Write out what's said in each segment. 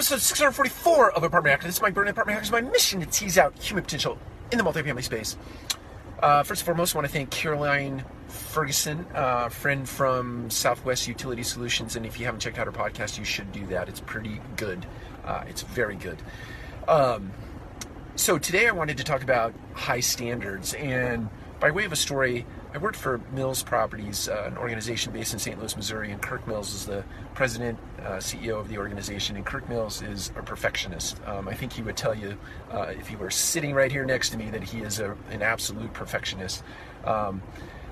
episode 644 of Apartment Hacker. This is Mike Burnett, Apartment Hacker. It's my mission to tease out human potential in the multifamily space. Uh, first and foremost, I want to thank Caroline Ferguson, uh, friend from Southwest Utility Solutions. And if you haven't checked out her podcast, you should do that. It's pretty good. Uh, it's very good. Um, so today I wanted to talk about high standards. And by way of a story, I worked for Mills Properties, uh, an organization based in St. Louis, Missouri, and Kirk Mills is the president, uh, CEO of the organization. And Kirk Mills is a perfectionist. Um, I think he would tell you, uh, if he were sitting right here next to me, that he is a, an absolute perfectionist. Um,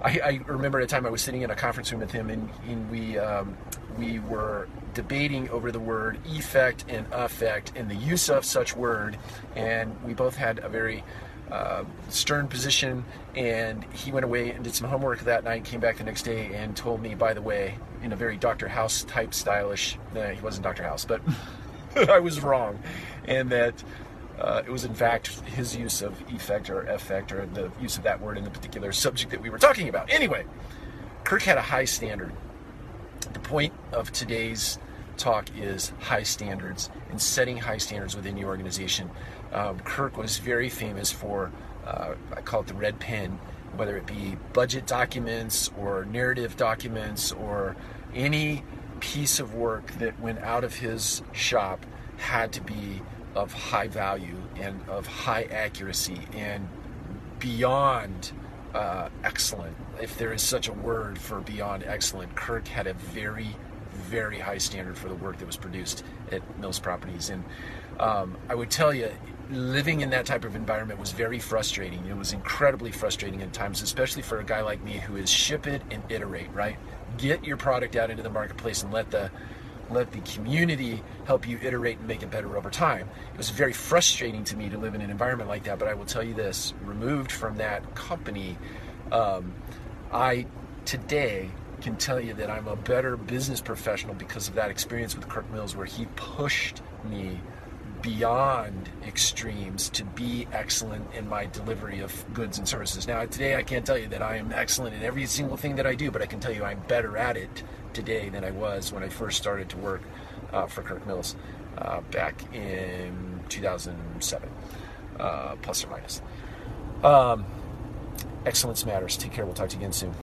I, I, remember a time I was sitting in a conference room with him, and, and we um, we were debating over the word effect and affect and the use of such word, and we both had a very uh, stern position, and he went away and did some homework that night. Came back the next day and told me, by the way, in a very Doctor House type stylish. Nah, he wasn't Doctor House, but I was wrong, and that. Uh, it was in fact his use of effect or effect or the use of that word in the particular subject that we were talking about. Anyway, Kirk had a high standard. The point of today's talk is high standards and setting high standards within your organization. Um, Kirk was very famous for, uh, I call it the red pen, whether it be budget documents or narrative documents or any piece of work that went out of his shop had to be of high value and of high accuracy and beyond uh, excellent. If there is such a word for beyond excellent, Kirk had a very, very high standard for the work that was produced at Mills Properties. And um, I would tell you, living in that type of environment was very frustrating. It was incredibly frustrating at times, especially for a guy like me who is ship it and iterate, right? Get your product out into the marketplace and let the let the community help you iterate and make it better over time. It was very frustrating to me to live in an environment like that, but I will tell you this removed from that company, um, I today can tell you that I'm a better business professional because of that experience with Kirk Mills, where he pushed me beyond extremes to be excellent in my delivery of goods and services. Now, today I can't tell you that I am excellent in every single thing that I do, but I can tell you I'm better at it today than I was when I first started to work uh, for Kirk Mills uh, back in 2007, uh, plus or minus. Um, excellence matters. Take care. We'll talk to you again soon.